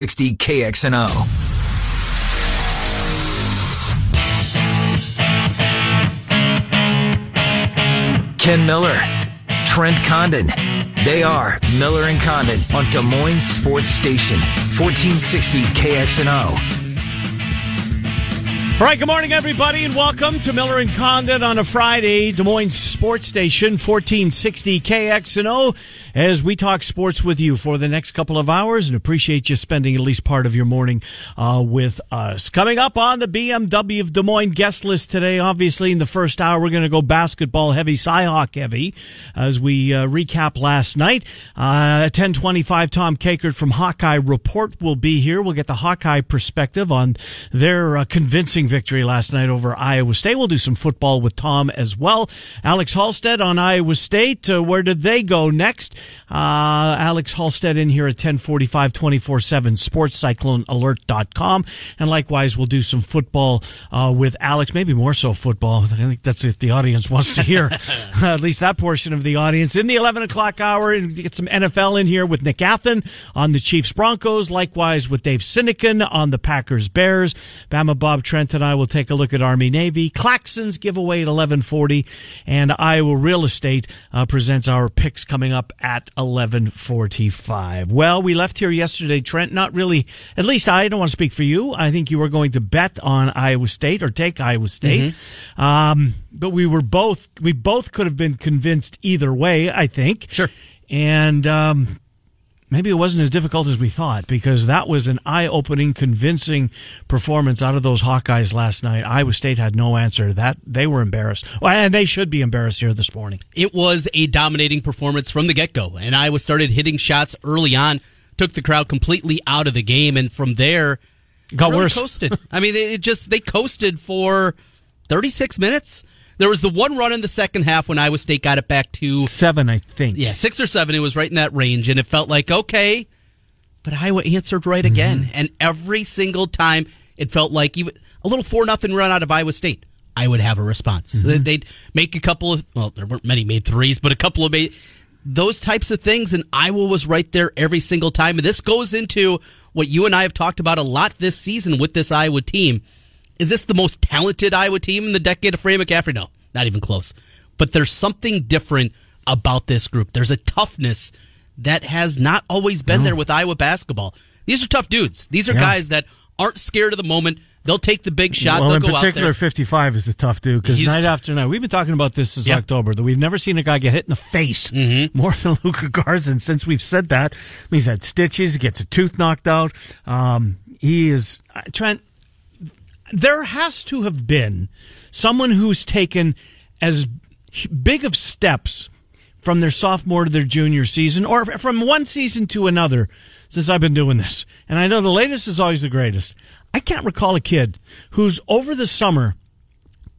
60 KXNO. Ken Miller, Trent Condon. They are Miller and Condon on Des Moines Sports Station, 1460 KXNO. All right, good morning, everybody, and welcome to Miller and Condon on a Friday, Des Moines Sports Station, 1460 KXNO, as we talk sports with you for the next couple of hours and appreciate you spending at least part of your morning uh, with us. Coming up on the BMW of Des Moines guest list today, obviously, in the first hour, we're going to go basketball heavy, Cyhawk heavy, as we uh, recap last night. Uh, 1025, Tom Kakert from Hawkeye Report will be here. We'll get the Hawkeye perspective on their uh, convincing victory last night over Iowa State. We'll do some football with Tom as well. Alex Halstead on Iowa State. Uh, where did they go next? Uh, Alex Halstead in here at 1045 24 7 sportscyclonealert.com. And likewise, we'll do some football uh, with Alex, maybe more so football. I think that's if the audience wants to hear at least that portion of the audience. In the 11 o'clock hour, and get some NFL in here with Nick Athan on the Chiefs Broncos. Likewise with Dave Sinekin on the Packers Bears. Bama Bob Trent and I will take a look at Army Navy. Claxons giveaway at 1140 and Iowa Real Estate uh, presents our picks coming up at 1145. Well, we left here yesterday, Trent, not really, at least I don't want to speak for you. I think you were going to bet on Iowa State or take Iowa State. Mm-hmm. Um, but we were both, we both could have been convinced either way, I think. Sure. And, um, maybe it wasn't as difficult as we thought because that was an eye-opening, convincing performance out of those Hawkeyes last night. Iowa State had no answer. That they were embarrassed, well, and they should be embarrassed here this morning. It was a dominating performance from the get-go, and Iowa started hitting shots early on, took the crowd completely out of the game, and from there got really worse. Coasted. I mean, it just they coasted for 36 minutes. There was the one run in the second half when Iowa State got it back to seven, I think. Yeah, six or seven. It was right in that range, and it felt like okay, but Iowa answered right mm-hmm. again, and every single time it felt like even a little four nothing run out of Iowa State, I would have a response. Mm-hmm. They'd make a couple of well, there weren't many made threes, but a couple of made those types of things, and Iowa was right there every single time. And this goes into what you and I have talked about a lot this season with this Iowa team is this the most talented Iowa team in the decade of Fran McCaffery? No, not even close. But there's something different about this group. There's a toughness that has not always been no. there with Iowa basketball. These are tough dudes. These are yeah. guys that aren't scared of the moment. They'll take the big shot. Well, in particular, 55 is a tough dude because night t- after night, we've been talking about this since yep. October that we've never seen a guy get hit in the face mm-hmm. more than Luka Garza. And since we've said that, he's had stitches, he gets a tooth knocked out. Um, he is Trent there has to have been someone who's taken as big of steps from their sophomore to their junior season or from one season to another since I've been doing this. And I know the latest is always the greatest. I can't recall a kid who's over the summer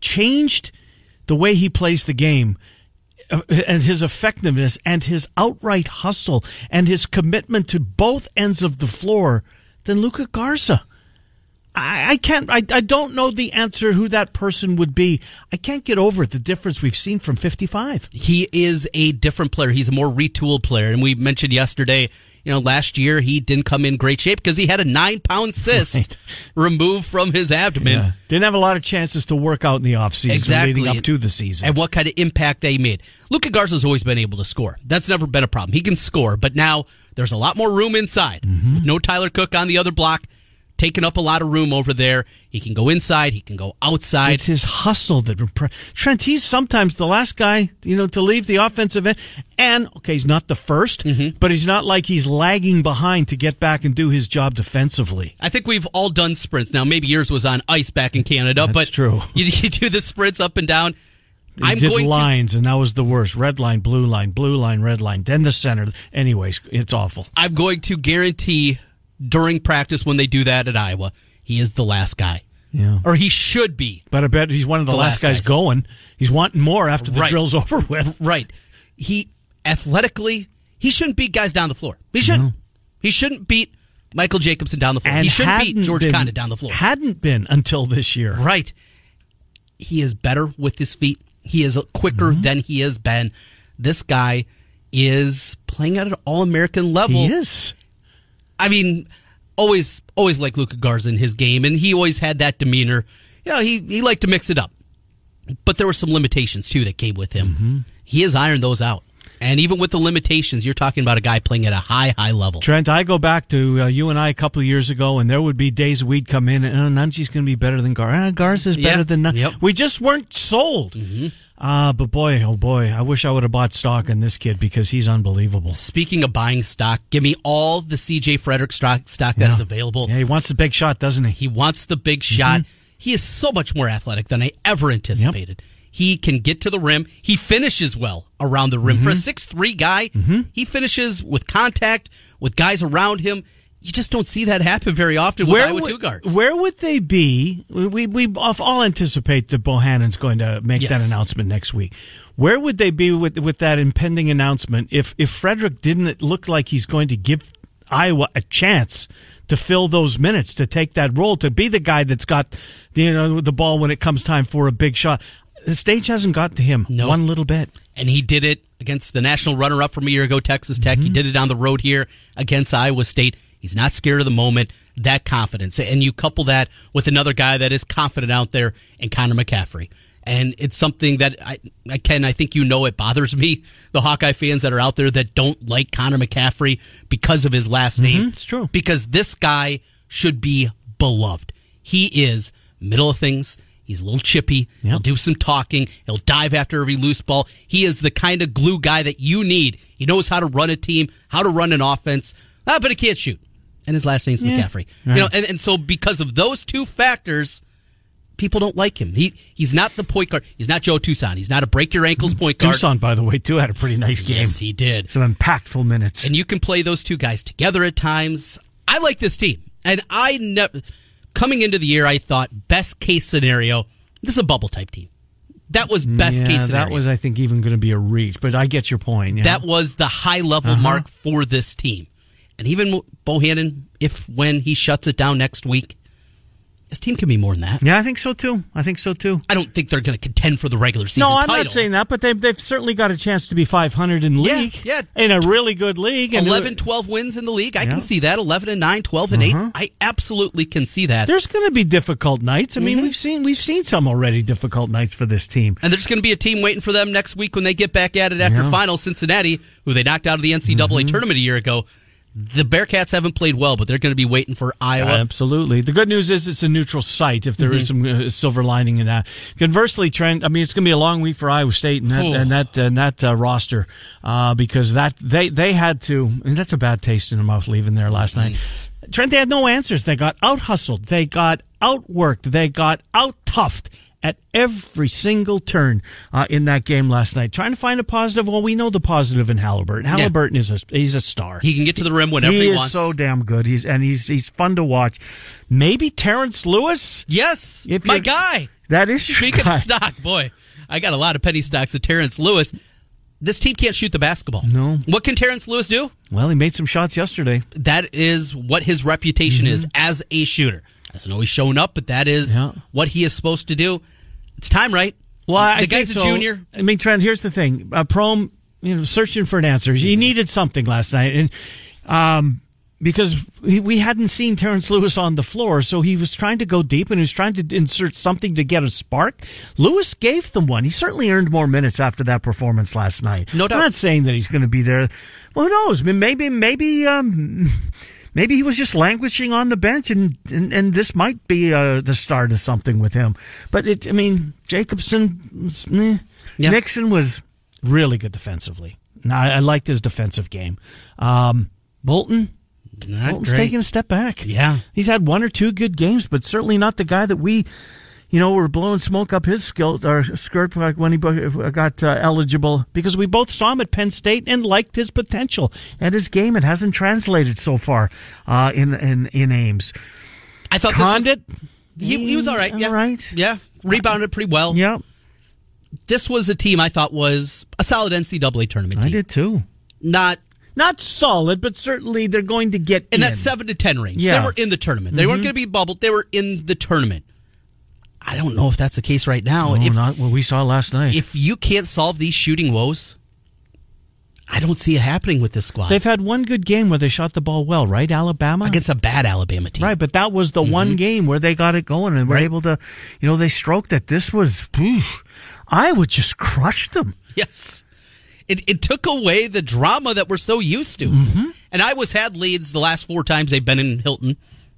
changed the way he plays the game uh, and his effectiveness and his outright hustle and his commitment to both ends of the floor than Luka Garza. I, I can't. I, I don't know the answer who that person would be. I can't get over the difference we've seen from 55. He is a different player. He's a more retooled player, and we mentioned yesterday. You know, last year he didn't come in great shape because he had a nine pound cyst right. removed from his abdomen. Yeah. Didn't have a lot of chances to work out in the offseason exactly. leading up to the season. And what kind of impact they made. Luka Garza's always been able to score. That's never been a problem. He can score, but now there's a lot more room inside. Mm-hmm. With no Tyler Cook on the other block taking up a lot of room over there. He can go inside. He can go outside. It's his hustle that Trent. He's sometimes the last guy, you know, to leave the offensive end. And okay, he's not the 1st mm-hmm. but he's not like he's lagging behind to get back and do his job defensively. I think we've all done sprints. Now, maybe yours was on ice back in Canada, That's but true. You, you do the sprints up and down. I'm did lines, to, and that was the worst. Red line, blue line, blue line, red line, then the center. Anyways, it's awful. I'm going to guarantee during practice when they do that at Iowa. He is the last guy. Yeah. Or he should be. But I bet he's one of the, The last, last guys guys. going. He's wanting more after the Right. drill's over with. Right. He athletically, he shouldn't beat guys down the floor. He shouldn't. He shouldn't beat Michael Jacobson down the floor. And he shouldn't beat George been- Condon down the floor. Hadn't been until this year. Right. He is better with his feet. He is quicker Mm-hmm. than he has been. This guy is playing at an all American level. He is. I mean, always always like Luka Garza in his game, and he always had that demeanor. You know, he, he liked to mix it up. But there were some limitations too that came with him. Mm-hmm. He has ironed those out. And even with the limitations, you're talking about a guy playing at a high, high level. Trent, I go back to uh, you and I a couple of years ago, and there would be days we'd come in and oh, Nunge's going to be better than Gar. Uh, Garza's better Yeah. than Nun. Yep. We just weren't sold. Uh, but boy, oh boy, I wish I would have bought stock in this kid because he's unbelievable. Speaking of buying stock, give me all the CJ Frederick stock, stock that Yeah. is available. Yeah, he wants the big shot, doesn't he? He wants the big mm-hmm. shot. He is so much more athletic than I ever anticipated. He can get to the rim. He finishes well around the rim. For a mm-hmm. six three guy, mm-hmm. he finishes with contact with guys around him. You just don't see that happen very often with Iowa two would, guards. where would they be? We, we all anticipate that Bohannon's going to make Yes. that announcement next week. Where would they be with with that impending announcement if if Frederick didn't look like he's going to give Iowa a chance to fill those minutes to take that role to be the guy that's got you know the ball when it comes time for a big shot? The stage hasn't got to him No. one little bit. and he did it against the national runner-up from a year ago, Texas Tech. He mm-hmm. did it on the road here against Iowa State. He's not scared of the moment. That confidence, and you couple that with another guy that is confident out there, in Connor McCaffery. And it's something that I, I Ken, I think you know it bothers me. The Hawkeye fans that are out there that don't like Connor McCaffery because of his last name. it's true. Because this guy should be beloved. He is middle of things. He's a little chippy. He'll do some talking. He'll dive after every loose ball. He is the kind of glue guy that you need. He knows how to run a team, how to run an offense, ah, but he can't shoot. And his last name's McCaffery. You know, and, and so because of those two factors, people don't like him. He he's not the point guard. He's not Joe Toussaint. He's not a break your ankles point guard. Toussaint, by the way, too had a pretty nice game. Yes, he did. Some impactful minutes. And you can play those two guys together at times. I like this team. And I never coming into the year I thought best case scenario, this is a bubble type team. That was best yeah, case scenario. that was, I think, even going to be a reach. But I get your point. yeah. That was the high level Uh-huh. mark for this team. And even Bohannon, if when he shuts it down next week, his team can be more than that. Yeah, I think so too. I think so too. I don't think they're going to contend for the regular season No, I'm title. not saying that, but they've, they've certainly got a chance to be 500 in Yeah, league. yeah. In a really good league. And 11, 12 wins in the league. I Yeah. can see that. 11 and 9, 12 and 8. Uh-huh. I absolutely can see that. There's going to be difficult nights. I mean, Mm-hmm. we've seen we've seen some already difficult nights for this team. And there's going to be a team waiting for them next week when they get back at it after Yeah. finals. Cincinnati, who they knocked out of the NCAA tournament a year ago. The Bearcats haven't played well, but they're going to be waiting for Iowa. Absolutely. The good news is it's a neutral site. If there is some uh, silver lining in that. Conversely, Trent, I mean, it's going to be a long week for Iowa State and that Oh. and that and that uh, roster uh, because that they they had to. And that's a bad taste in their mouth leaving there last night. Trent, they had no answers. They got out hustled. They got outworked. They got out toughed. At every single turn uh, in that game last night, trying to find a positive. Well, we know the positive in Halliburton. Halliburton is a he's a star. he can get to the rim whenever he, he is wants. so damn good. He's and he's he's fun to watch. Maybe Terrence Lewis. yes, If my guy. That is Speaking guy. of stock, boy, I got a lot of penny stocks of Terrence Lewis. This team can't shoot the basketball. No. What can Terrence Lewis do? Well, he made some shots yesterday. That is what his reputation is as a shooter. Doesn't always showing up, but that is Mm-hmm. Yeah. what he is supposed to do. It's time, right? Well, I the guy's think a junior. I mean, Trent. Here's the thing. Uh, Prohm, you know, searching for an answer. He needed something last night, and um, because we hadn't seen Terrence Lewis on the floor, so he was trying to go deep and he was trying to insert something to get a spark. Lewis gave them one. He certainly earned more minutes after that performance last night. No doubt. I'm not saying that he's going to be there. Well, who knows? Maybe, maybe. Um, Maybe he was just languishing on the bench, and and, and this might be uh, the start of something with him. But it, I mean, Jacobson, eh. Yeah. Nixon was really good defensively. Now, I, I liked his defensive game. Um, Bolton, Not Bolton's great. taking a step back. Yeah. he's had one or two good games, but certainly not the guy that we you know, we're blowing smoke up his skill or skirt when he got uh, eligible because we both saw him at Penn State and liked his potential and his game. It hasn't translated so far uh, in in in Ames. I thought Conditt. Was, he, he, was all right. Yeah, all right. Yeah, rebounded pretty well. Yeah. This was a team I thought was a solid NCAA tournament. Team. I did too. Not not solid, but certainly they're going to get in, in. that seven to ten range. Yeah. They were in the tournament. They mm-hmm. weren't going to be bubbled. They were in the tournament. I don't know if that's the case right now. No, if, not what we saw last night. If you can't solve these shooting woes, I don't see it happening with this squad. They've had one good game where they shot the ball well, right? Alabama against a bad Alabama team, right? But that was the mm-hmm. one game where they got it going and were right. able to, you know, they stroked it. This was, I would just crush them. Yes, it it took away the drama that we're so used to. Mm-hmm. And I was had leads the last four times they've been in Hilton.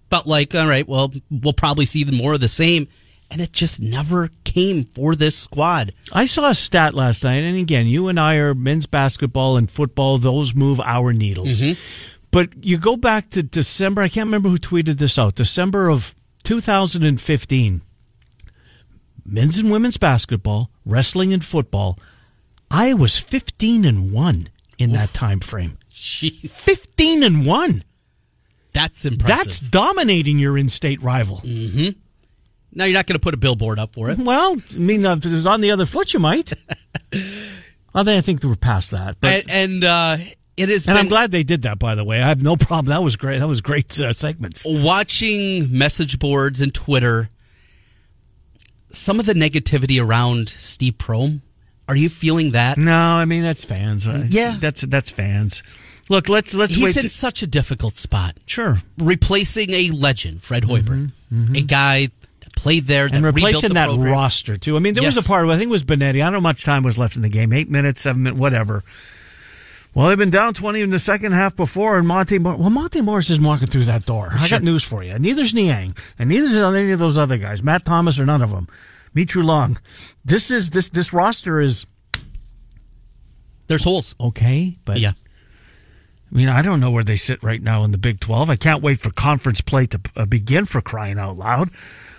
Felt like, all right, well, we'll probably see more of the same and it just never came for this squad. I saw a stat last night, and again, you and I are men's basketball and football; those move our needles. Mm-hmm. But you go back to December. I can't remember who tweeted this out. December of 2015. Men's and women's basketball, wrestling, and football. I was 15 and one in Oof. that time frame. Jeez. 15 and one. That's impressive. That's dominating your in-state rival. Mm-hmm. Now you're not going to put a billboard up for it. Well, I mean, if it was on the other foot, you might. I think I think we're past that. But, and, and uh, it is, and been, I'm glad they did that. By the way, I have no problem. That was great. That was great uh, segments. Watching message boards and Twitter, some of the negativity around Steve Prohm. Are you feeling that? No, I mean that's fans. Right? Yeah, that's that's fans. Look, let's let's. He's in to... such a difficult spot. Sure, replacing a legend, Fred Hoiberg, mm-hmm, mm-hmm. a guy played there and replacing that program. roster too. I mean, there yes. was a part. Where I think it was Benetti. I don't know how much time was left in the game. Eight minutes, seven minutes, whatever. Well, they've been down twenty in the second half before, and Monte. Well, Monte Morris is walking through that door. Sure. I got news for you. Neither's Niang, and neither's any of those other guys. Matt Thomas or none of them. Mitrou-Long. This is this this roster is. There's holes. Okay, but yeah. I mean, I don't know where they sit right now in the Big 12. I can't wait for conference play to uh, begin for crying out loud.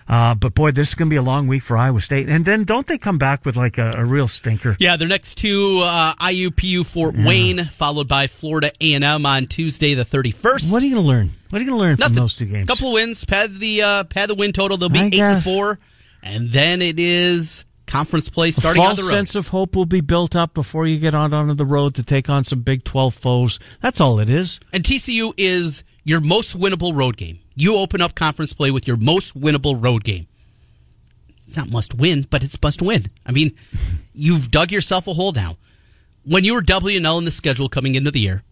Uh, but boy, this is going to be a long week for Iowa State. And then don't they come back with like a, a real stinker? Yeah, their next two uh, IUPU Fort yeah. Wayne, followed by Florida A and M on Tuesday the thirty first. What are you going to learn? What are you going to learn Nothing. from those two games? Couple of wins, pad the uh, pad the win total. They'll be I eight guess. and four, and then it is conference play starting a on the road. sense of hope will be built up before you get on onto the road to take on some Big Twelve foes. That's all it is. And TCU is your most winnable road game. You open up conference play with your most winnable road game it's not must win, but it's must win. I mean, you've dug yourself a hole now. When you were W and L in the schedule coming into the year,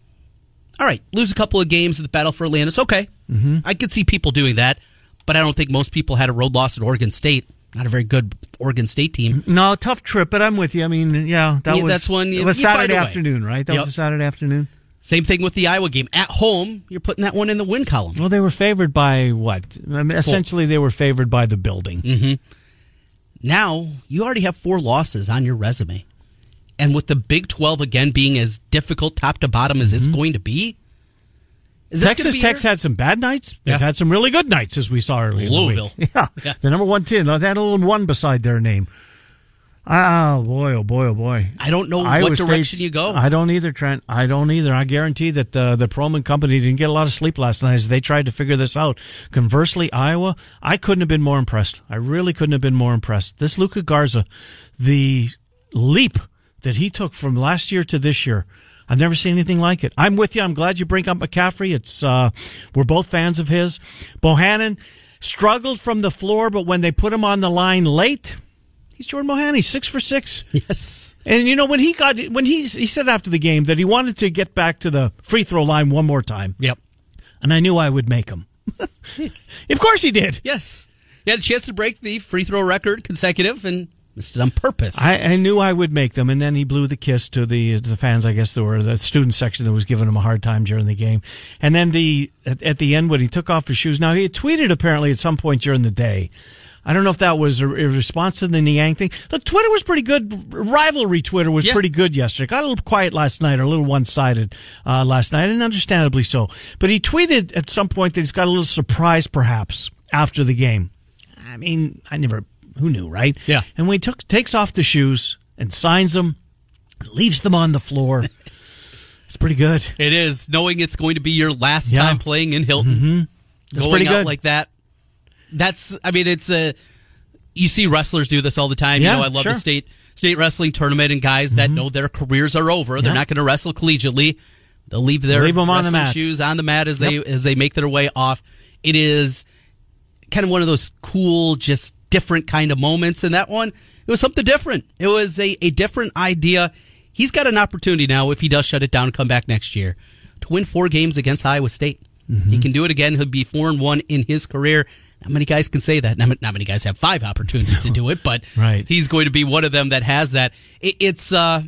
all right, lose a couple of games at the Battle for Atlantis. Okay, mm-hmm. I could see people doing that, but I don't think most people had a road loss at Oregon State. Not a very good Oregon State team. No, tough trip, but I'm with you. I mean, yeah, that yeah, was that's one. You, it was Saturday afternoon, right? That yep. was a Saturday afternoon. Same thing with the Iowa game at home. You're putting that one in the win column. Well, they were favored by what? I mean, essentially, they were favored by the building. Mm-hmm. Now you already have four losses on your resume. And with the Big 12 again being as difficult top to bottom as mm-hmm. it's going to be, Texas Tech's had some bad nights. They've yeah. had some really good nights, as we saw earlier. Louisville. Yeah. yeah. The number one team. They had a little one beside their name. Oh boy! Oh boy! Oh boy! I don't know Iowa what direction you go. I don't either, Trent. I don't either. I guarantee that uh, the Proman company didn't get a lot of sleep last night as they tried to figure this out. Conversely, Iowa, I couldn't have been more impressed. I really couldn't have been more impressed. This Luka Garza, the leap that he took from last year to this year. I've never seen anything like it. I'm with you. I'm glad you bring up McCaffery. It's uh, we're both fans of his. Bohannon struggled from the floor, but when they put him on the line late He's Jordan Mohani, six for six. Yes. And you know when he got when he he said after the game that he wanted to get back to the free throw line one more time. Yep. And I knew I would make him. of course he did. Yes. He had a chance to break the free throw record consecutive and missed it on purpose. I, I, knew I would make them, and then he blew the kiss to the the fans. I guess there were the student section that was giving him a hard time during the game. And then the at, at the end when he took off his shoes. Now he had tweeted apparently at some point during the day I don't know if that was a, response to the Niang thing. Look, Twitter was pretty good. Rivalry Twitter was yeah. pretty good yesterday. Got a little quiet last night, or a little one sided uh, last night, and understandably so. But he tweeted at some point that he's got a little surprise, perhaps, after the game. I mean, I never who knew, right? Yeah. And when he took takes off the shoes and signs them, leaves them on the floor. it's pretty good. It is knowing it's going to be your last Yeah. time playing in Hilton. Mm-hmm. That's going pretty out good. like that. That's. I mean, it's a. You see wrestlers do this all the time. Yeah, you know, I love sure. Mm-hmm. the state state wrestling tournament and guys that know their careers are over. They're not going to wrestle collegiately. They'll leave their Leave 'em on the mat. shoes on the mat as they as they make their way off. It is kind of one of those cool, just different kind of moments. And that one, it was something different. It was a, a different idea. He's got an opportunity now, if he does shut it down and come back next year, to win four games against Iowa State. He can do it again. He'll be four and one in his career. Not many guys can say that. Not, not many guys have five opportunities to do it, but Right. he's going to be one of them that has that. It, it's uh,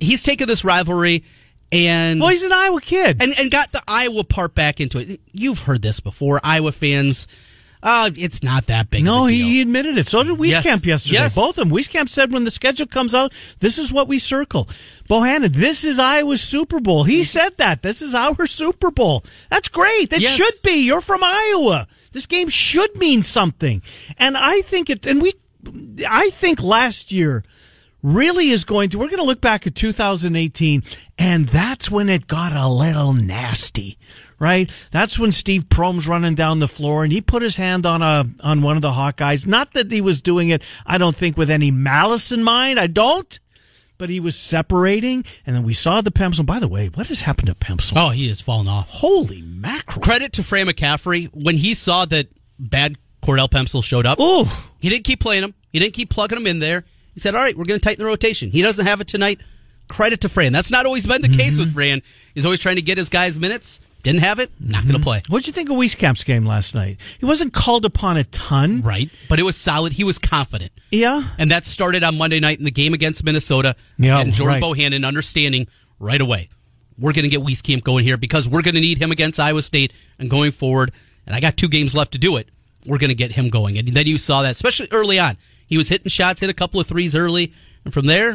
he's taken this rivalry and Well, he's an Iowa kid. and and got the Iowa part back into it. You've heard this before, Iowa fans. Uh, it's not that big. no, of a he, admitted it. So did Yes. Yesterday. Yes. Both of them. Wieskamp said when the schedule comes out, this is what we circle. Bohannon, this is Iowa's Super Bowl. He said that. This is our Super Bowl. That's great. That Yes. should be. You're from Iowa. This game should mean something. And I think it, and we, I think last year, really is going to we're going to look back at 2018 and that's when it got a little nasty right? That's when Steve Prohm's running down the floor and he put his hand on a on one of the hawkeyes. Not that he was doing it i don't think with any malice in mind. I don't but he was separating and then we saw the pencil by the way what has happened to pencil Oh, he has fallen off. holy mackerel Credit to Fran McCaffery when he saw that bad Cordell Pemsl showed up. oh He didn't keep playing him. He didn't keep plugging him in there. He said, "All right, we're going to tighten the rotation." He doesn't have it tonight. Credit to Fran. That's not always been the case Mm-hmm. with Fran. He's always trying to get his guys minutes. Didn't have it. Not Mm-hmm. going to play. what'd you think of Wieskamp's game last night he wasn't called upon a ton Right, but it was solid. He was confident. yeah And that started on Monday night in the game against Minnesota. Yeah, and Jordan right. Bohannon understanding right away. We're going to get Wieskamp going here because we're going to need him against Iowa State and going forward. And I got two games left to do it. We're going to get him going. And then you saw that, especially early on. He was hitting shots, hit a couple of threes early. And from there,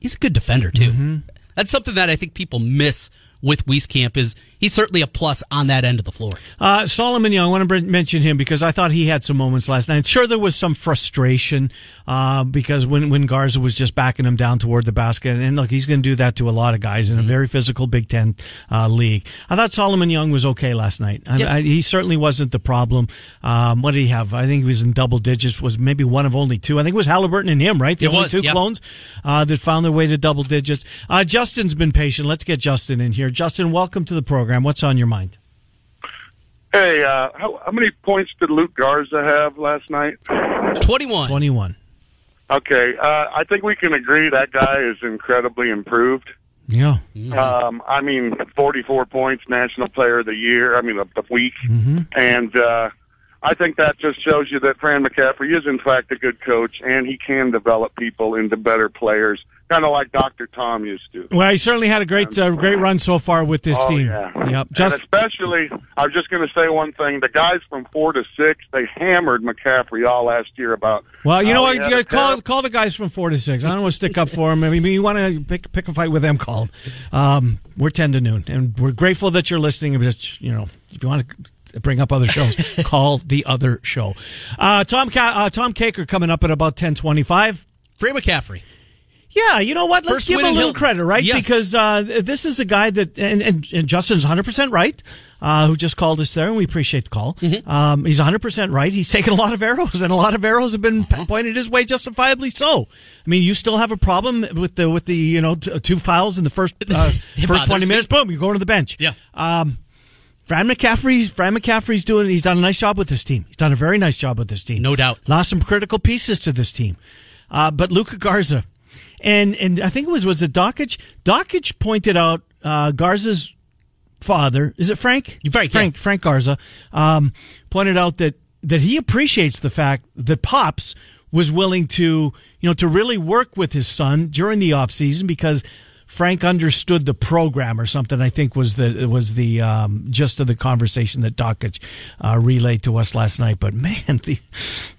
he's a good defender, too. Mm-hmm. That's something that I think people miss with Wieskamp is he's certainly a plus on that end of the floor. Uh, Solomon Young, I want to mention him because I thought he had some moments last night. Sure, there was some frustration uh, because when, when Garza was just backing him down toward the basket, and look, he's going to do that to a lot of guys in a very physical Big Ten uh, league. I thought Solomon Young was okay last night. I, Yep. I, he certainly wasn't the problem. Um, what did he have? I think he was in double digits. Was maybe one of only two. I think it was Halliburton and him, right? The It only was, two yeah. clones uh, that found their way to double digits. Uh, Justin's been patient. Let's get Justin in here. Justin, welcome to the program. What's on your mind? Hey, uh, how, how many points did Luke Garza have last night? 21. 21. Okay, uh, I think we can agree that guy is incredibly improved. Yeah. Um, I mean, 44 points, National Player of the Year. I mean, of the week, and uh, I think that just shows you that Fran McCaffery is in fact a good coach, and he can develop people into better players, kind of like Dr. Tom used to. Well, he certainly had a great, uh, great run so far with this Oh, team. yeah. Yep. and especially, I was just going to say one thing. The guys from four to six, they hammered McCaffery all last year about. well, you know what? a Call call the guys from four to six. I don't want to stick up for them. I mean, you want to pick pick a fight with them? Call. 'em. Um, we're ten to noon, and we're grateful that you're listening. But you know, if you want to bring up other shows, call the other show. Uh, Tom Ca- uh, Tom Kakert coming up at about ten twenty five. Free McCaffery. Yeah, you know what? Let's First give him a little credit, right? Yes. Because uh, this is a guy that, and, and, and Justin's 100% right, uh, who just called us there, and we appreciate the call. Mm-hmm. Um, he's 100% right. He's taken a lot of arrows, and a lot of arrows have been Uh-huh. pointed his way justifiably so. I mean, you still have a problem with the, with the you know, t- two fouls in the first, uh, first 20 bothers me. minutes. Boom, you're going to the bench. Yeah. Um, Fran McCaffery's Fran McCaffery's doing. He's done a nice job with this team. He's done a very nice job with this team. No doubt. Lost some critical pieces to this team, uh, but Luka Garza, and and I think it was was it Dockage. Dockage pointed out uh, Garza's father. Is it Frank? Frank, Frank. yeah. Frank Garza um, pointed out that that he appreciates the fact that Pops was willing to you know to really work with his son during the off season because Frank understood the program or something. I think was the was the um, gist of the conversation that Dockage uh, relayed to us last night. But man, the,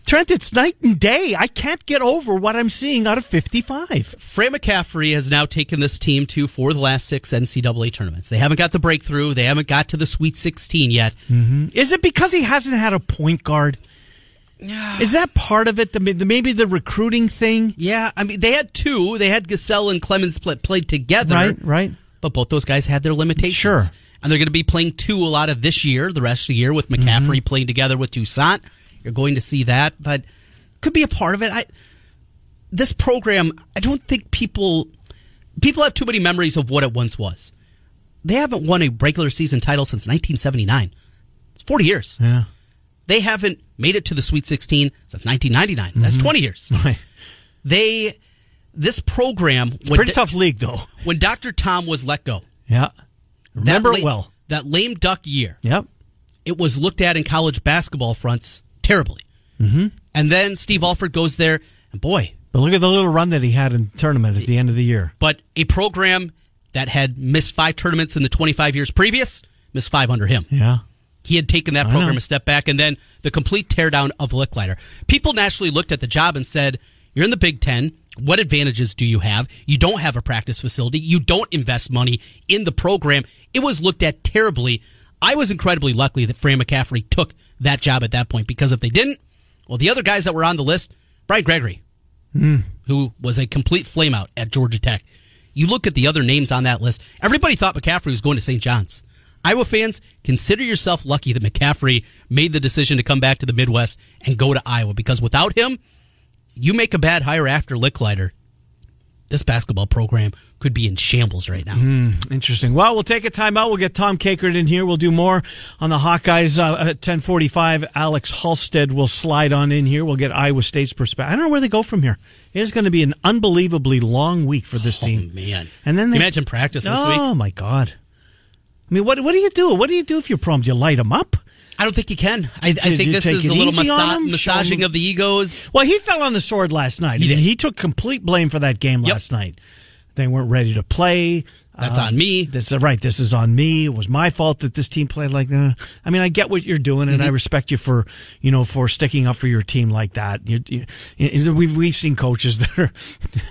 Trent, it's night and day. I can't get over what I'm seeing out of 55. Fran McCaffery has now taken this team to four of the last six NCAA tournaments. They haven't got the breakthrough. They haven't got to the Sweet 16 yet. Is it because he hasn't had a point guard? Is that part of it? The, maybe the recruiting thing, Yeah, I mean they had two. They had Gesell and Clemmons pl- played together, right? Right. But both those guys had their limitations. Sure. And they're going to be playing two a lot of this year, the rest of the year with mm-hmm. McCaffery playing together with Toussaint. You're going to see that, but could be a part of it. I this program, I don't think people people have too many memories of what it once was. They haven't won a regular season title since 1979. It's 40 years. Yeah. They haven't made it to the Sweet 16 since 1999. That's 20 years. Right. They this program It's a pretty tough league, though. when Dr. Tom was let go. Yeah. Remember la- well. That lame duck year. Yep. It was looked at in college basketball fronts terribly. Mm-hmm. And then Steve Alford goes there, and boy, But look at the little run that he had in the tournament at the end of the year. but a program that had missed five tournaments in the 25 years previous missed five under him. Yeah. He had taken that I program know. a step back, and then the complete teardown of Lickliter. People naturally looked at the job and said, "You're in the Big Ten. What advantages do you have? You don't have a practice facility. You don't invest money in the program." It was looked at terribly. I was incredibly lucky that Fran McCaffery took that job at that point because if they didn't, well, the other guys that were on the list, Brian Gregory, hmm. who was a complete flameout at Georgia Tech. You look at the other names on that list. Everybody thought McCaffery was going to St. John's. Iowa fans, consider yourself lucky that McCaffery made the decision to come back to the Midwest and go to Iowa because without him, you make a bad hire after Lickliter. This basketball program could be in shambles right now. Interesting. Well, we'll take a timeout. We'll get Tom Kakert in here. We'll do more on the Hawkeyes uh, at 1045. Alex Halstead will slide on in here. We'll get Iowa State's perspective. I don't know where they go from here. It is going to be an unbelievably long week for this team. Oh, man. And then they, Imagine practice this week. Oh, my God. I mean, what, what do you do? What do you do if you're Prohm? Do you light them up? I don't think you can. I, I think this is a little massa- massaging of the egos. Well, he fell on the sword last night. He I mean, did. he took complete blame for that game Yep. last night. They weren't ready to play. That's on me. This is right. This is on me. It was my fault that this team played like. Uh, I mean, I get what you're doing, and I Mm-hmm. respect you for you know for sticking up for your team like that. You, you, you- we've we've seen coaches that are.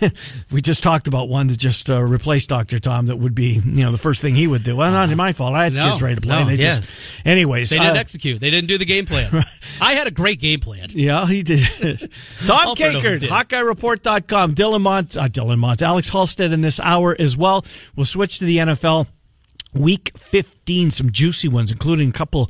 we just talked about one that just uh, replaced Doctor Tom. That would be you know the first thing he would do. Well, not my fault. I had No, kids ready to play. no, they yeah. just, anyways, They didn't uh, execute. They didn't do the game plan. I had a great game plan. yeah, he did. Tom Alford always Kakert, did. HawkeyeReport.com. Dylan Mont, uh, Dylan Mont, Alex Halstead in this hour as well. We'll switch to the NFL. Week 15, some juicy ones, including a couple.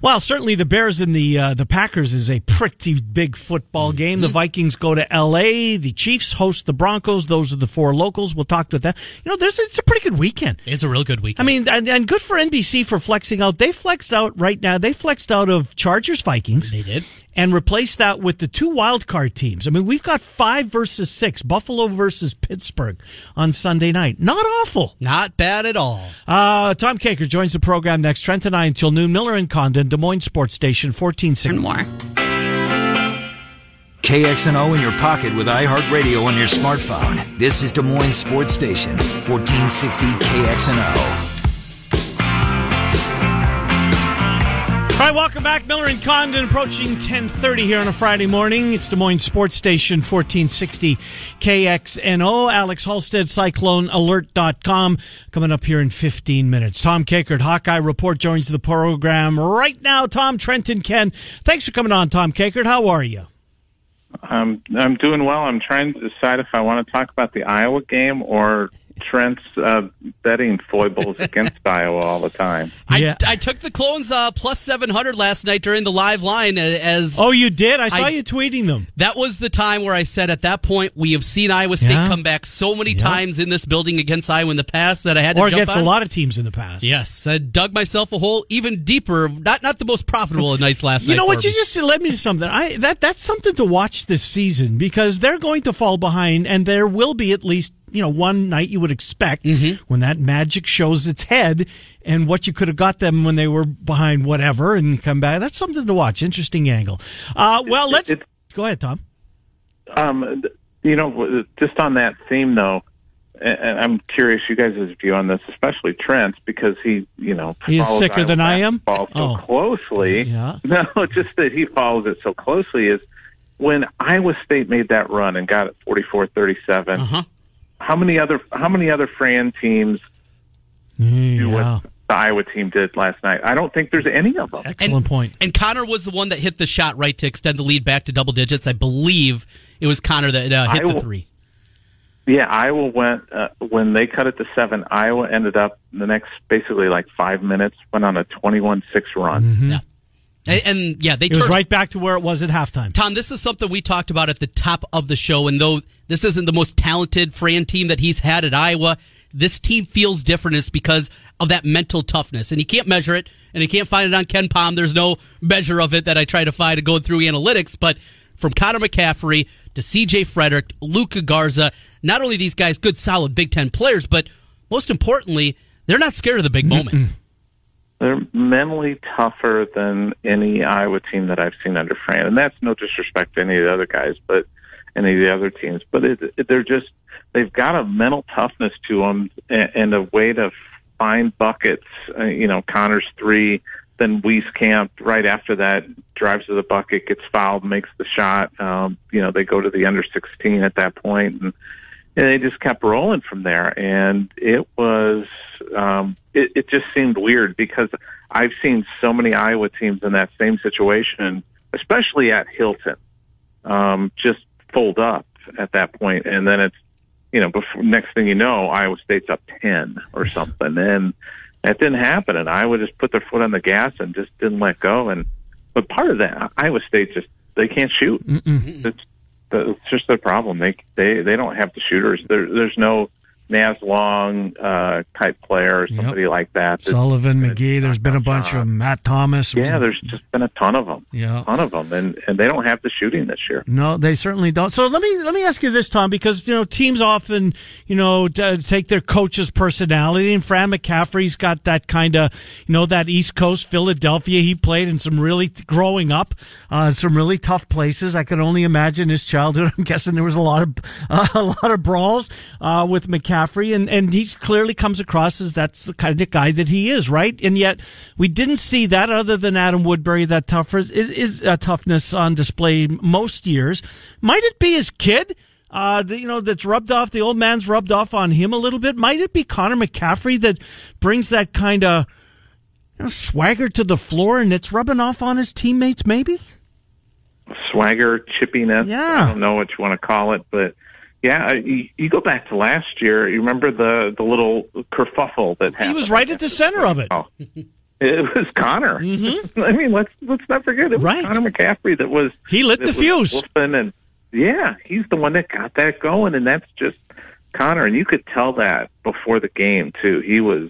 Well, certainly the Bears and the uh, the Packers is a pretty big football game. The Vikings go to L.A. The Chiefs host the Broncos. Those are the four locals. We'll talk to them. You know, there's it's a pretty good weekend. It's a real good week. I mean, and, and good for NBC for flexing out. They flexed out right now. They flexed out of Chargers Vikings they did. And replace that with the two wild card teams. I mean, we've got five versus six, Buffalo versus Pittsburgh on Sunday night. Not awful. Not bad at all. Uh, Tom Kakert joins the program next. Trent and I until noon. Miller and Condon, Des Moines Sports Station, 1460. and more. KXNO in your pocket with iHeartRadio on your smartphone. This is Des Moines Sports Station, 1460 KXNO. All right, welcome back. Miller and Condon approaching 1030 here on a Friday morning. It's Des Moines Sports Station 1460 KXNO. Alex Halstead, CycloneAlert.com. Coming up here in 15 minutes. Tom Kakert, Hawkeye Report, joins the program right now. Tom, Trenton, Ken. Thanks for coming on, Tom Kakert. How are you? I'm I'm doing well. I'm trying to decide if I want to talk about the Iowa game or Trent's uh, betting foibles against Iowa all the time. Yeah. I, I took the clones uh, plus 700 last night during the live line uh, as Oh, you did? I saw I- you tweeting them. that was the time where I said at that point we have seen Iowa State Yeah. come back so many times in this building against Iowa in the past that I had to Or against on. a lot of teams in the past. Yes, I dug myself a hole even deeper. Not not the most profitable of nights last night. You know what? for You just led me to something. I that that's something to watch this season because they're going to fall behind, and there will be at least you know one night you would expect Mm-hmm. when that magic shows its head and what you could have got them when they were behind whatever and come back. That's something to watch. Interesting angle. Uh, well, let's It's- go ahead, Tom. Um, you know, just on that theme though, and and I'm curious you guys' view on this, especially Trent's, because he, you know, He's sicker Iowa than I am? basketball so Oh. closely. Yeah. No, just that he follows it so closely is when Iowa State made that run and got it 44-37. Uh-huh. How many other how many other Fran teams do Yeah. what the Iowa team did last night. I don't think there's any of them. Excellent and, point. And Connor was the one that hit the shot right to extend the lead back to double digits. I believe it was Connor that uh, hit Iowa, the three. Yeah, Iowa went uh, when they cut it to seven. Iowa ended up the next basically like five minutes went on a twenty-one-six run. Mm-hmm. Yeah. And, and, yeah, they It was right back to where it was at halftime. Tom, this is something we talked about at the top of the show. And though this isn't the most talented Fran team that he's had at Iowa, this team feels different. It's because of that mental toughness. And you can't measure it, and you can't find it on KenPom. There's no measure of it that I try to find going through analytics. But from Connor McCaffery to CJ Frederick, Luka Garza, not only these guys good, solid Big Ten players, but most importantly, they're not scared of the big moment. They're mentally tougher than any Iowa team that I've seen under Fran, and that's no disrespect to any of the other guys, but any of the other teams. But it, it, they're just they've got a mental toughness to them and, and a way to find buckets. Uh, you know, Connor's three, then Wieskamp right after that drives to the bucket, gets fouled, makes the shot. Um, you know, they go to the under 16 at that point, and and they just kept rolling from there. And it was, um, it, it just seemed weird because I've seen so many Iowa teams in that same situation, especially at Hilton, um, just fold up at that point, and then it's, you know, before next thing you know, Iowa State's up ten or something, and that didn't happen. And Iowa just put their foot on the gas and just didn't let go. And but part of that, Iowa State just they can't shoot. It's it's just their problem. They they they don't have the shooters. There, there's no Naz Long uh, type player or somebody like that. Sullivan, McGee. There's been a bunch of of 'em. Matt Thomas. I Yeah, mean, there's just been a ton of them. Yeah. a ton of them, and and they don't have the shooting this year. No, they certainly don't. So let me let me ask you this, Tom, because you know teams often you know take their coach's personality, and Fran McCaffery's got that kind of you know that East Coast Philadelphia. He played in some really growing up, uh, some really tough places. I can only imagine his childhood. I'm guessing there was a lot of uh, a lot of brawls uh, with McCaffery, and and he clearly comes across as that's the kind of guy that he is, right? And yet we didn't see that other than Adam Woodbury. That toughness is, is uh, toughness on display most years. Might it be his kid? Uh, that, you know, that's rubbed off. The old man's rubbed off on him a little bit. Might it be Connor McCaffery that brings that kind of you know, swagger to the floor, and it's rubbing off on his teammates? Maybe. swagger, chippiness. Yeah. I don't know what you want to call it, but yeah, you, you go back to last year. You remember the the little kerfuffle that happened. He was right at the center of it. Oh, it was Connor. Mm-hmm. I mean, let's let's not forget it was Right. Connor McCaffery that was He lit the fuse. and yeah, he's the one that got that going, and that's just Connor. And you could tell that before the game too. He was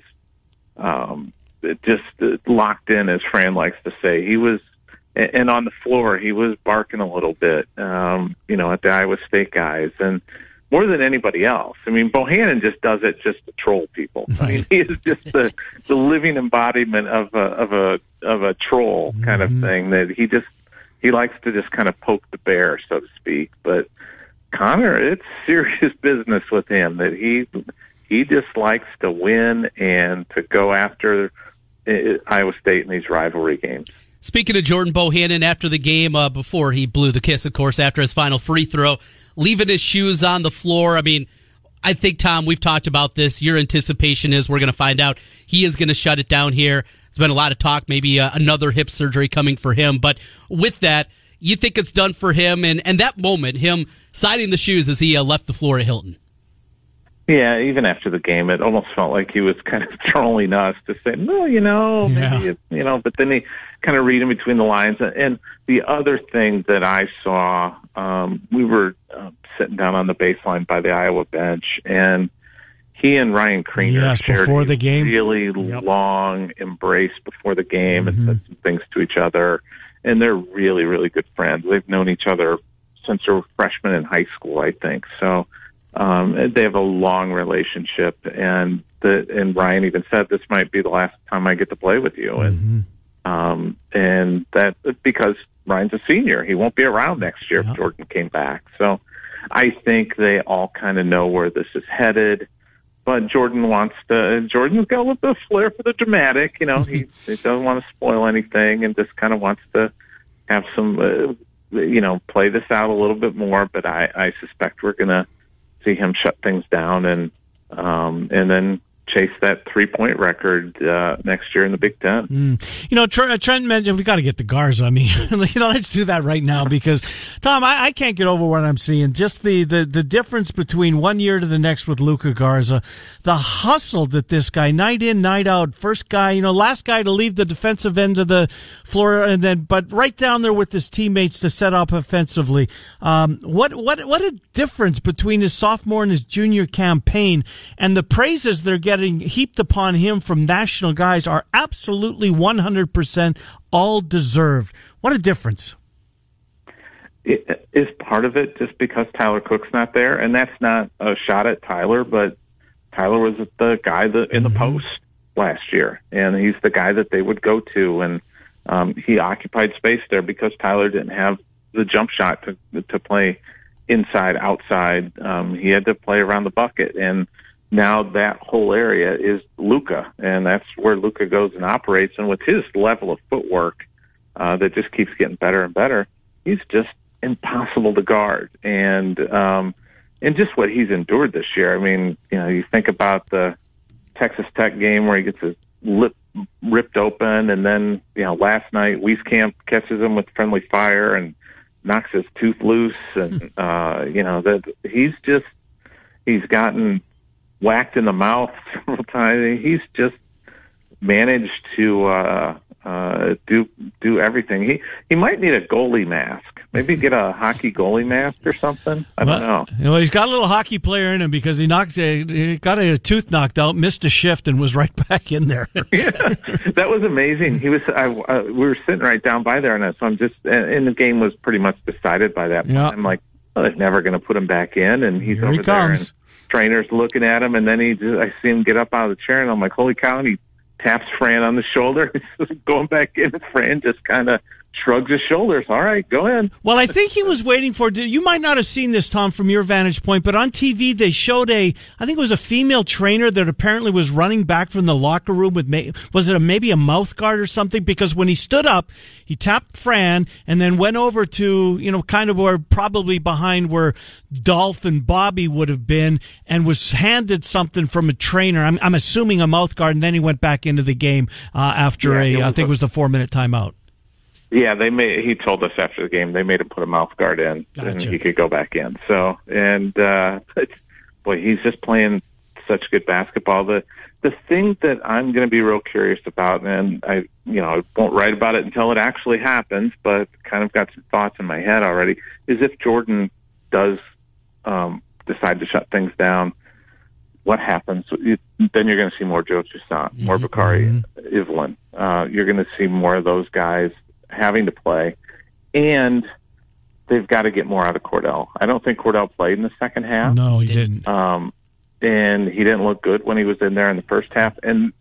um, just uh, locked in, as Fran likes to say. He was, and and on the floor, he was barking a little bit, um, you know, at the Iowa State guys, and more than anybody else. I mean, Bohannon just does it just to troll people. I mean, he is just the the living embodiment of a of a of a troll kind of thing. That he just he likes to just kind of poke the bear, so to speak. But Connor, it's serious business with him. That he he just likes to win and to go after uh, Iowa State in these rivalry games. Speaking of Jordan Bohannon after the game, uh, before he blew the kiss, of course, after his final free throw, leaving his shoes on the floor. I mean, I think, Tom, we've talked about this. Your anticipation is we're going to find out he is going to shut it down here. There's been a lot of talk, maybe uh, another hip surgery coming for him. But with that, you think it's done for him? And, and that moment, him signing the shoes as he uh, left the floor at Hilton. Yeah, even after the game, it almost felt like he was kind of trolling us to say, "No, you know, maybe Yeah. it, you know." But then he kind of reading between the lines. And the other thing that I saw, um, we were uh, sitting down on the baseline by the Iowa bench, and he and Ryan Kriener Yes, shared before the game. really Yep. long embrace before the game Mm-hmm. and said some things to each other. And they're really, really good friends. They've known each other since they were freshmen in high school, I think. So um, they have a long relationship, and the and Ryan even said this might be the last time I get to play with you, and um, and that because Ryan's a senior, he won't be around next year Yeah. if Jordan came back. So I think they all kind of know where this is headed. But Jordan wants to. Jordan's got a little bit of flair for the dramatic. You know, he, he doesn't want to spoil anything, and just kind of wants to have some, uh, you know, play this out a little bit more. But I, I suspect we're going to see him shut things down, and um, and then chase that three point record uh, next year in the Big Ten. Mm. You know, Trent mentioned we got to get the Garza. I mean, you know, let's do that right now because Tom, I, I, can't get over what I'm seeing. Just the, the the difference between one year to the next with Luka Garza, the hustle that this guy night in night out, first guy, you know, last guy to leave the defensive end of the floor, and then but right down there with his teammates to set up offensively. Um, what what what a difference between his sophomore and his junior campaign, and the praises they're getting getting heaped upon him from national guys are absolutely 100% all deserved. What a difference. It is part of it just because Tyler Cook's not there, and that's not a shot at Tyler, but Tyler was the guy that in the mm-hmm. post last year, and he's the guy that they would go to, and um, he occupied space there because Tyler didn't have the jump shot to to play inside, outside. Um, he had to play around the bucket, and now that whole area is Luka, and that's where Luka goes and operates. And with his level of footwork, uh, that just keeps getting better and better, he's just impossible to guard. And um, and just what he's endured this year. I mean, you know, you think about the Texas Tech game where he gets his lip ripped open, and then you know, last night Wieskamp catches him with friendly fire and knocks his tooth loose, and uh, you know that he's just he's gotten whacked in the mouth several times. He's just managed to uh, uh, do do everything. He he might need a goalie mask. Maybe get a hockey goalie mask or something. I don't well, know. You know, he's got a little hockey player in him because he knocked a, he got a tooth knocked out, missed a shift, and was right back in there. yeah, that was amazing. He was. I, uh, we were sitting right down by there, and I, so I'm just. And the game was pretty much decided by that point. I'm like, well, they're never going to put him back in, and he's Here over he there. And, trainer's looking at him, and then he just, I see him get up out of the chair, and I'm like, holy cow! And he taps Fran on the shoulder. He's going back in. Fran just kind of shrugs his shoulders. All right, go in. Well, I think he was waiting for. You might not have seen this, Tom, from your vantage point, but on TV they showed a. I think it was a female trainer that apparently was running back from the locker room with. Was it a, maybe a mouth guard or something? Because when he stood up, he tapped Fran and then went over to you know kind of where probably behind where Dolph and Bobby would have been, and was handed something from a trainer. I'm, I'm assuming a mouth guard, and then he went back into the game uh, after yeah, a. I think it was the four minute timeout. Yeah, they made. He told us after the game they made him put a mouth guard in, gotcha. and he could go back in. So, and uh, boy, he's just playing such good basketball. The the thing that I'm going to be real curious about, and I, you know, I won't write about it until it actually happens, but kind of got some thoughts in my head already, is if Jordan does um, decide to shut things down, what happens? Then you're going to see more Joe Toussaint, more mm-hmm. Bakari, mm-hmm. Uh, you're going to see more of those guys having to play, and they've got to get more out of Cordell. I don't think Cordell played in the second half. No, he didn't. Um, and he didn't look good when he was in there in the first half. And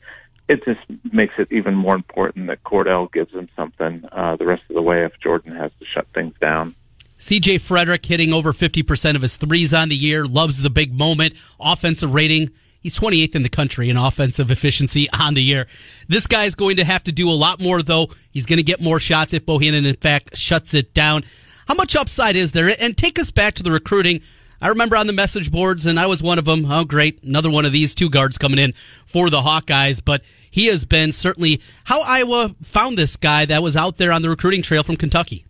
it just makes it even more important that Cordell gives him something uh, the rest of the way if Jordan has to shut things down. CJ Frederick hitting over 50% of his threes on the year, loves the big moment, offensive rating He's 28th in the country in offensive efficiency on the year. This guy is going to have to do a lot more, though. He's going to get more shots if Bohannon, in fact, shuts it down. How much upside is there? And take us back to the recruiting. I remember on the message boards, and I was one of them. Oh, great. Another one of these two guards coming in for the Hawkeyes. But he has been certainly how Iowa found this guy that was out there on the recruiting trail from Kentucky.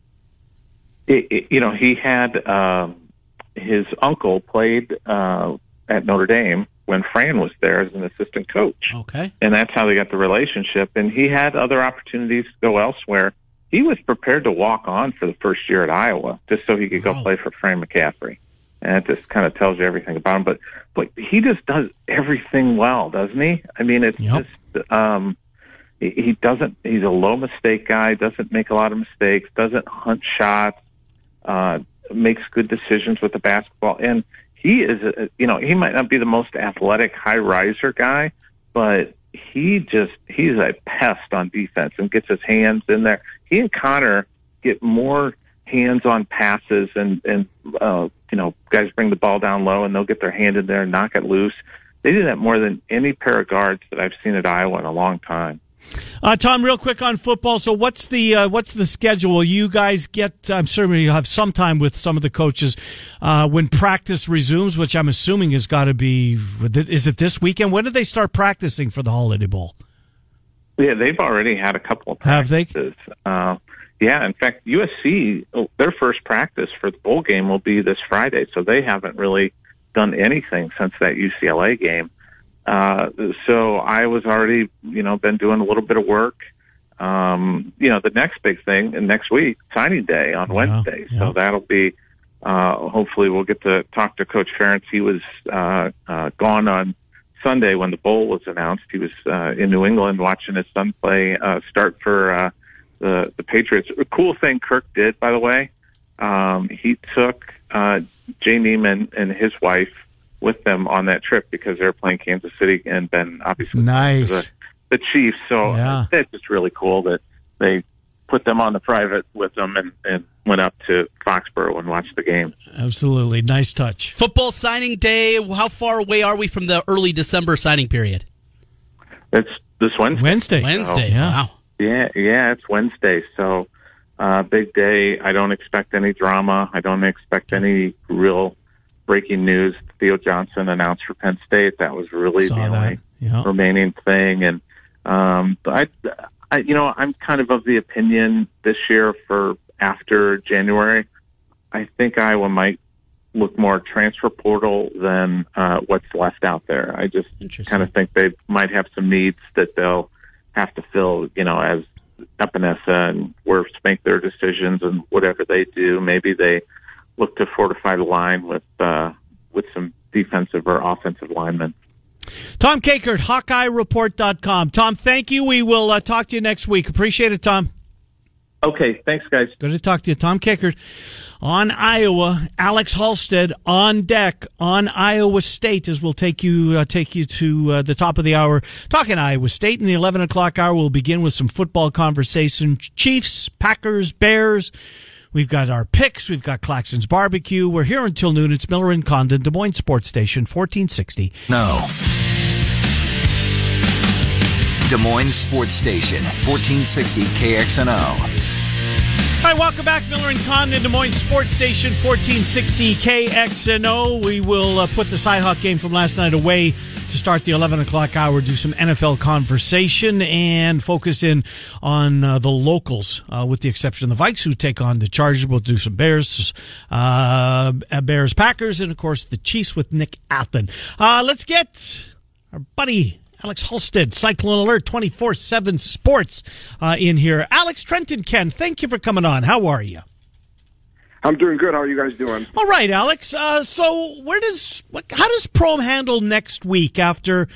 It, it, you know, he had uh, his uncle played uh, at Notre Dame when Fran was there as an assistant coach. Okay. And that's how they got the relationship. And he had other opportunities to go elsewhere. He was prepared to walk on for the first year at Iowa just so he could go play for Fran McCaffery. And it just kind of tells you everything about him. But but he just does everything well, doesn't he? I mean, it's yep. just um, he, he doesn't. He's a low mistake guy. Doesn't make a lot of mistakes. Doesn't hunt shots. Uh, makes good decisions with the basketball. And he is, a, you know, he might not be the most athletic high riser guy, but he just he's a pest on defense and gets his hands in there. He and Connor get more hands on passes and and uh, you know guys bring the ball down low and they'll get their hand in there and knock it loose. They do that more than any pair of guards that I've seen at Iowa in a long time. Uh, Tom, real quick on football. So, what's the uh, what's the schedule? You guys get? I'm sure you have some time with some of the coaches uh, when practice resumes, which I'm assuming has got to be. Is it this weekend? When did they start practicing for the Holiday Bowl? Yeah, they've already had a couple of practices. Have they? Uh, yeah, in fact, USC oh, their first practice for the bowl game will be this Friday, so they haven't really done anything since that UCLA game. Uh, so I was already, you know, been doing a little bit of work. Um, you know, the next big thing and next week, signing day on yeah, Wednesday. Yeah. So that'll be, uh, hopefully we'll get to talk to Coach Ferentz. He was, uh, uh, gone on Sunday when the bowl was announced. He was, uh, in New England watching his son play, uh, start for, uh, the, the Patriots. A cool thing Kirk did, by the way, um, he took, uh, Jay Niemann and his wife with them on that trip because they're playing Kansas City and been obviously nice the, the Chiefs. So yeah. it's just really cool that they put them on the private with them and, and went up to Foxborough and watched the game. Absolutely. Nice touch. Football signing day. How far away are we from the early December signing period? It's this Wednesday. Wednesday. Wednesday. So, yeah. Wow. Yeah, yeah, it's Wednesday. So uh big day. I don't expect any drama. I don't expect any real breaking news. Theo Johnson announced for Penn State. That was really Saw the that. only yeah. remaining thing. And um, I, I, you know, I'm kind of of the opinion this year for after January. I think Iowa might look more transfer portal than uh, what's left out there. I just kind of think they might have some needs that they'll have to fill. You know, as Epenesa and Wirfs make their decisions and whatever they do, maybe they look to fortify the line with uh, with some defensive or offensive linemen. Tom Kakert, HawkeyeReport.com. Tom, thank you. We will uh, talk to you next week. Appreciate it, Tom. Okay, thanks, guys. Good to talk to you. Tom Kakert on Iowa. Alex Halstead on deck on Iowa State as we'll take you uh, take you to uh, the top of the hour. Talking Iowa State in the 11 o'clock hour. We'll begin with some football conversation. Chiefs, Packers, Bears. We've got our picks. We've got Claxon's barbecue. We're here until noon. It's Miller and Condon, Des Moines Sports Station, 1460. No. Des Moines Sports Station, 1460 KXNO. Hi, welcome back. Miller and Condon, Des Moines Sports Station, 1460 KXNO. We will uh, put the Cyhawk game from last night away to start the 11 o'clock hour, do some NFL conversation, and focus in on uh, the locals, uh, with the exception of the Vikes, who take on the Chargers. We'll do some Bears, uh, Bears Packers, and of course the Chiefs with Nick Athan. Uh, let's get our buddy Alex Halstead, Cyclone Alert 24 7 Sports uh, in here. Alex Trenton Ken, thank you for coming on. How are you? I'm doing good. How are you guys doing? All right, Alex. Uh, so, where does how does Prohm handle next week after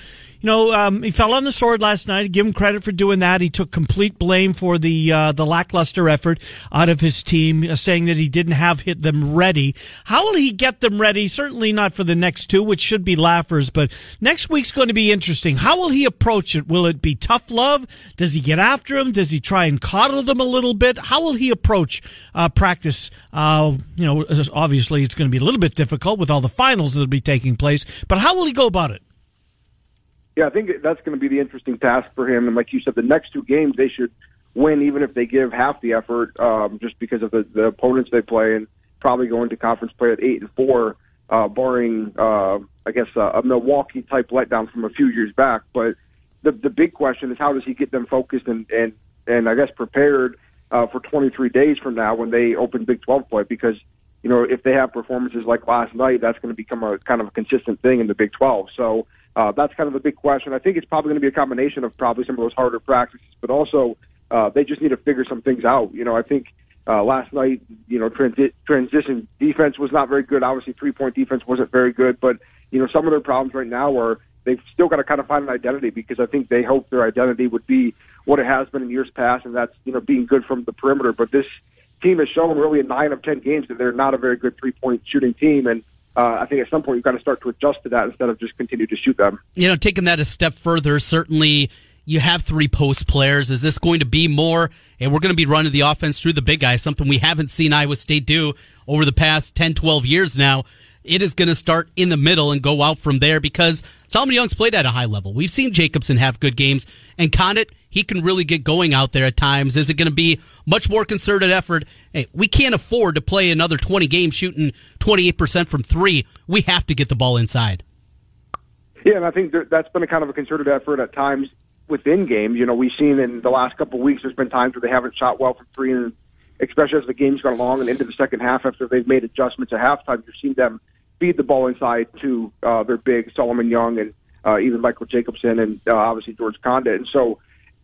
you know, um, he fell on the sword last night. Give him credit for doing that. He took complete blame for the uh, the lackluster effort out of his team, uh, saying that he didn't have hit them ready. How will he get them ready? Certainly not for the next two, which should be laughers. But next week's going to be interesting. How will he approach it? Will it be tough love? Does he get after them? Does he try and coddle them a little bit? How will he approach uh, practice? Uh, you know, obviously it's going to be a little bit difficult with all the finals that'll be taking place. But how will he go about it? Yeah, I think that's going to be the interesting task for him. And like you said, the next two games they should win, even if they give half the effort, um, just because of the, the opponents they play, and probably going to conference play at eight and four, uh, barring uh, I guess uh, a Milwaukee type letdown from a few years back. But the the big question is how does he get them focused and and and I guess prepared uh, for 23 days from now when they open Big 12 play because you know if they have performances like last night, that's going to become a kind of a consistent thing in the Big 12. So uh, that's kind of the big question. I think it's probably going to be a combination of probably some of those harder practices, but also uh, they just need to figure some things out. You know, I think uh, last night, you know, transi- transition defense was not very good. Obviously, three point defense wasn't very good, but you know, some of their problems right now are they've still got to kind of find an identity because I think they hope their identity would be what it has been in years past, and that's you know being good from the perimeter. But this team has shown really in nine of ten games that they're not a very good three point shooting team, and uh, I think at some point you've got to start to adjust to that instead of just continue to shoot them. You know, taking that a step further, certainly you have three post players. Is this going to be more? And we're going to be running the offense through the big guys, something we haven't seen Iowa State do over the past 10, 12 years now. It is going to start in the middle and go out from there because Solomon Young's played at a high level. We've seen Jacobson have good games, and Conditt, he can really get going out there at times. Is it going to be much more concerted effort? Hey, we can't afford to play another 20 games shooting 28% from three. We have to get the ball inside. Yeah, and I think that's been a kind of a concerted effort at times within games. You know, we've seen in the last couple of weeks there's been times where they haven't shot well from three, and especially as the game's gone along and into the second half after they've made adjustments at halftime, you've seen them feed the ball inside to uh, their big Solomon Young and uh, even Michael Jacobson and uh, obviously George Conditt. And so,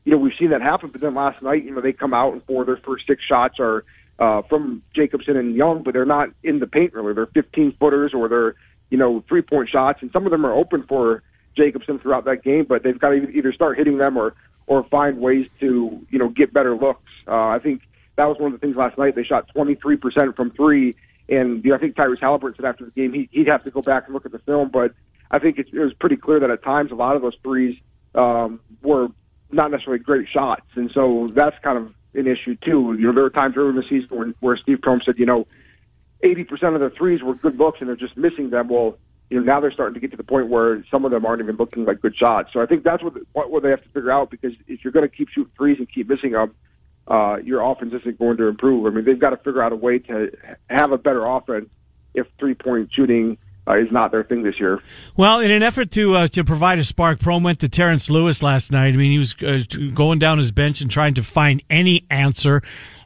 you know, we've seen that happen. But then last night, you know, they come out and four of their first six shots are uh, from Jacobson and Young, but they're not in the paint really. They're 15 footers or they're, you know, three point shots, and some of them are open for Jacobson throughout that game, but they've got to either start hitting them or or find ways to you know get better looks. Uh, I think that was one of the things last night. They shot 23% from three, and you know, I think Tyrese Halliburton said after the game he, he'd have to go back and look at the film, but I think it, it was pretty clear that at times a lot of those threes um, were not necessarily great shots, and so that's kind of an issue too. You know, there were times early in the season where, where Steve Prohm said, you know, 80% of the threes were good looks and they're just missing them. Well, you know, now they're starting to get to the point where some of them aren't even looking like good shots. So I think that's what what, what they have to figure out because if you're going to keep shooting threes and keep missing them, uh, your offense isn't going to improve. I mean, they've got to figure out a way to have a better offense if three point shooting uh, is not their thing this year. Well, in an effort to uh, to provide a spark, Prohm went to Terrence Lewis last night. I mean, he was uh, going down his bench and trying to find any answer.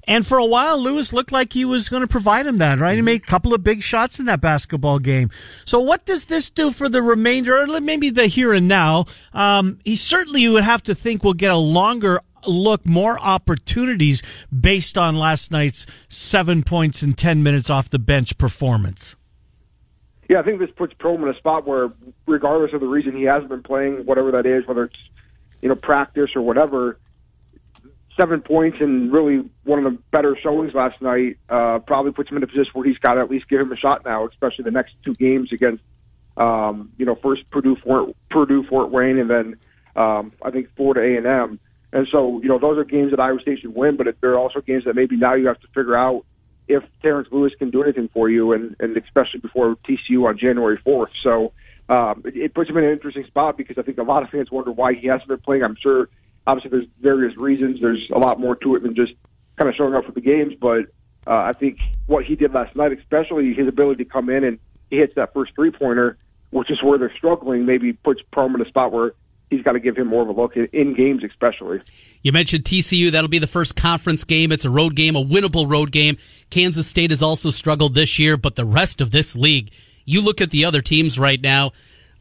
And for a while, Lewis looked like he was going to provide him that, right? He made a couple of big shots in that basketball game. So what does this do for the remainder, or maybe the here and now? Um, he certainly, would have to think, will get a longer look, more opportunities based on last night's seven points in 10 minutes off the bench performance. Yeah, I think this puts Prohm in a spot where, regardless of the reason he hasn't been playing, whatever that is, whether it's, you know, practice or whatever, seven points and really one of the better showings last night uh, probably puts him in a position where he's got to at least give him a shot now, especially the next two games against, um, you know, first Purdue, Fort, Purdue, Fort Wayne, and then um, I think Florida A and M. And so, you know, those are games that Iowa State should win, but they're also games that maybe now you have to figure out if Terrence Lewis can do anything for you, and, and especially before TCU on January 4th. So um, it, it puts him in an interesting spot because I think a lot of fans wonder why he hasn't been playing. I'm sure obviously there's various reasons. There's a lot more to it than just kind of showing up for the games. But uh, I think what he did last night, especially his ability to come in and he hits that first three pointer, which is where they're struggling, maybe puts Prohm in a spot where he's got to give him more of a look in, games, especially. You mentioned TCU. That'll be the first conference game. It's a road game, a winnable road game. Kansas State has also struggled this year, but the rest of this league, you look at the other teams right now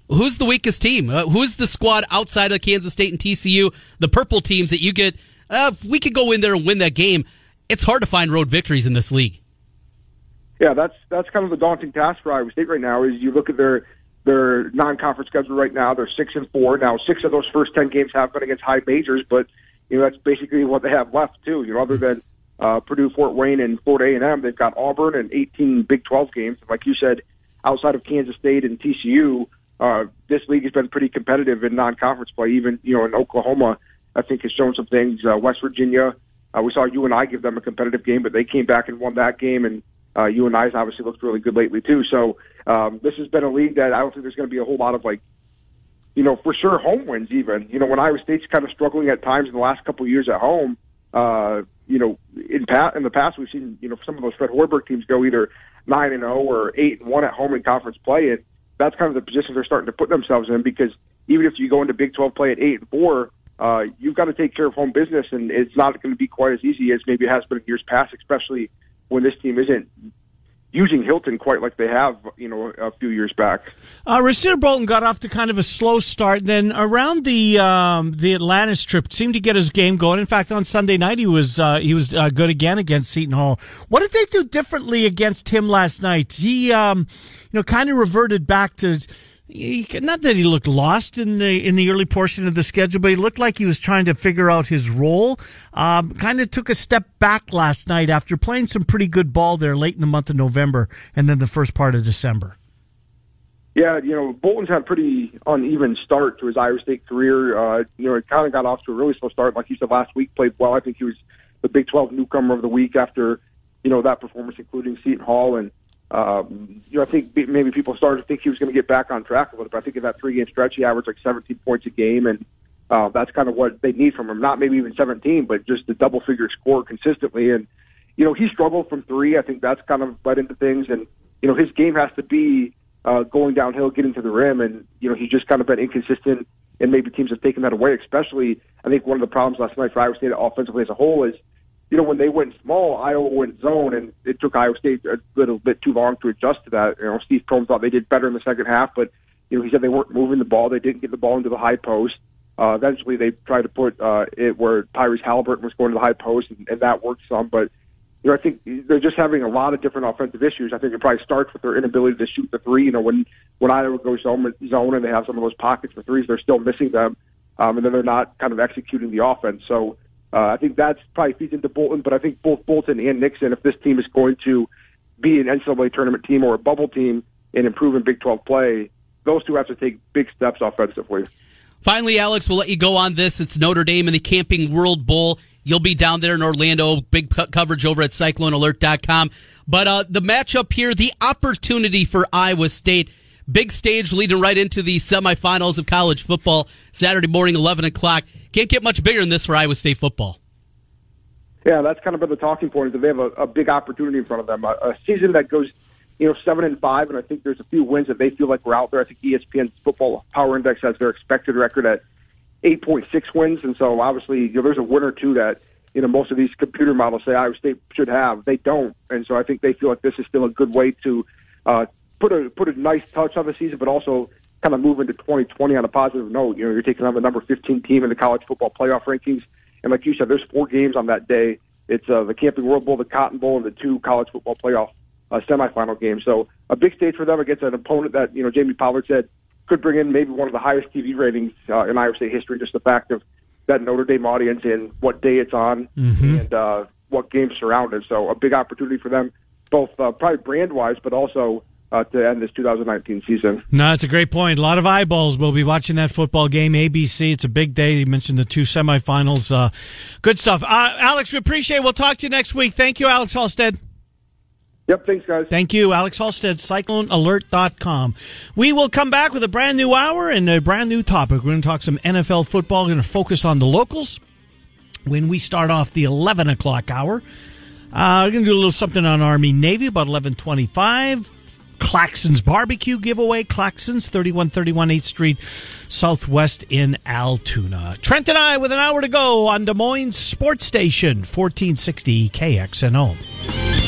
who's the weakest team? Uh, who's the squad outside of Kansas State and TCU? The purple teams that you get. Uh, we could go in there and win that game. It's hard to find road victories in this league. Yeah, that's that's kind of the daunting task for Iowa State right now. Is you look at their their non-conference schedule right now. They're six and four now. Six of those first ten games have been against high majors, but you know that's basically what they have left too. You know, other than uh, Purdue, Fort Wayne, and Florida A and M, they've got Auburn and 18 Big 12 games. Like you said, outside of Kansas State and TCU, uh, this league has been pretty competitive in non-conference play. Even you know in Oklahoma, I think has shown some things. Uh, West Virginia, uh, we saw UNI give them a competitive game, but they came back and won that game. And uh, UNI's obviously looked really good lately too. So um, this has been a league that I don't think there's going to be a whole lot of like, you know, for sure home wins. Even you know when Iowa State's kind of struggling at times in the last couple of years at home. Uh, you know, in pa- in the past we've seen you know some of those Fred Hoiberg teams go either nine and zero or eight and one at home in conference play, and that's kind of the position they're starting to put themselves in because even if you go into Big 12 play at eight and four, uh, you've got to take care of home business, and it's not going to be quite as easy as maybe it has been in years past, especially when this team isn't using Hilton quite like they have, you know, a few years back. Uh, Rasir Bolton got off to kind of a slow start. Then around the um, the Atlantis trip, seemed to get his game going. In fact, on Sunday night he was uh, he was uh, good again against Seton Hall. What did they do differently against him last night? He, um, you know, kind of reverted back to not that he looked lost in the in the early portion of the schedule, but he looked like he was trying to figure out his role. Um, kind of took a step back last night after playing some pretty good ball there late in the month of November and then the first part of December. Yeah, you know, Bolton's had a pretty uneven start to his Iowa State career. Uh, you know, it kind of got off to a really slow start. Like you said last week, played well. I think he was the Big 12 newcomer of the week after, you know, that performance, including Seton Hall. And Um, you know, I think maybe people started to think he was going to get back on track a little bit. I think in that three game stretch, he averaged like 17 points a game, and uh, that's kind of what they need from him. Not maybe even 17, but just a double figure score consistently. And you know, he struggled from three. I think that's kind of led into things, and you know, his game has to be uh, going downhill, getting to the rim, and you know, he's just kind of been inconsistent. And maybe teams have taken that away. Especially, I think one of the problems last night for Iowa State offensively as a whole is you know, when they went small, Iowa went zone, and it took Iowa State a little bit too long to adjust to that. You know, Steve Prohm thought they did better in the second half, but you know, he said they weren't moving the ball. They didn't get the ball into the high post. Uh, eventually, they tried to put uh, it where Tyrese Halliburton was going to the high post, and, and that worked some. But you know, I think they're just having a lot of different offensive issues. I think it probably starts with their inability to shoot the three. You know, when when Iowa goes zone, and they have some of those pockets for threes, they're still missing them, um, and then they're not kind of executing the offense. So uh, I think that's probably feeds into Bolton, but I think both Bolton and Nixon, if this team is going to be an NCAA tournament team or a bubble team and improve in Big 12 play, those two have to take big steps offensively. Finally, Alex, we'll let you go on this. It's Notre Dame and the Camping World Bowl. You'll be down there in Orlando. Big coverage over at CycloneAlert.com. But uh, the matchup here, the opportunity for Iowa State. Big stage leading right into the semifinals of college football Saturday morning, 11 o'clock. Can't get much bigger than this for Iowa State football. Yeah, that's kind of been the talking point is that they have a, a big opportunity in front of them. A, a season that goes, you know, seven and five, and I think there's a few wins that they feel like we're out there. I think ESPN's Football Power Index has their expected record at 8.6 wins, and so obviously you know, there's a win or two that you know most of these computer models say Iowa State should have. They don't, and so I think they feel like this is still a good way to uh, put a put a nice touch on the season, but also kind of move into 2020 on a positive note. You know, you're taking on the number 15 team in the college football playoff rankings, and like you said, there's four games on that day. It's uh, the Camping World Bowl, the Cotton Bowl, and the two college football playoff uh, semifinal games. So a big stage for them against an opponent that you know Jamie Pollard said could bring in maybe one of the highest TV ratings uh, in Iowa State history. Just the fact of that Notre Dame audience and what day it's on mm-hmm. and uh, what games surrounded. So a big opportunity for them, both uh, probably brand wise, but also uh, to end this 2019 season. No, that's a great point. A lot of eyeballs will be watching that football game. ABC, it's a big day. You mentioned the two semifinals. Uh, good stuff. Uh, Alex, we appreciate it. We'll talk to you next week. Thank you, Alex Halstead. Yep, thanks, guys. Thank you, Alex Halstead, CycloneAlert.com. We will come back with a brand new hour and a brand new topic. We're going to talk some NFL football. We're going to focus on the locals when we start off the 11 o'clock hour. Uh, we're going to do a little something on Army Navy about 1125. Claxons Barbecue giveaway. Claxons, 3131 8th Street, Southwest in Altoona. Trent and I with an hour to go on Des Moines Sports Station, 1460 KXNO.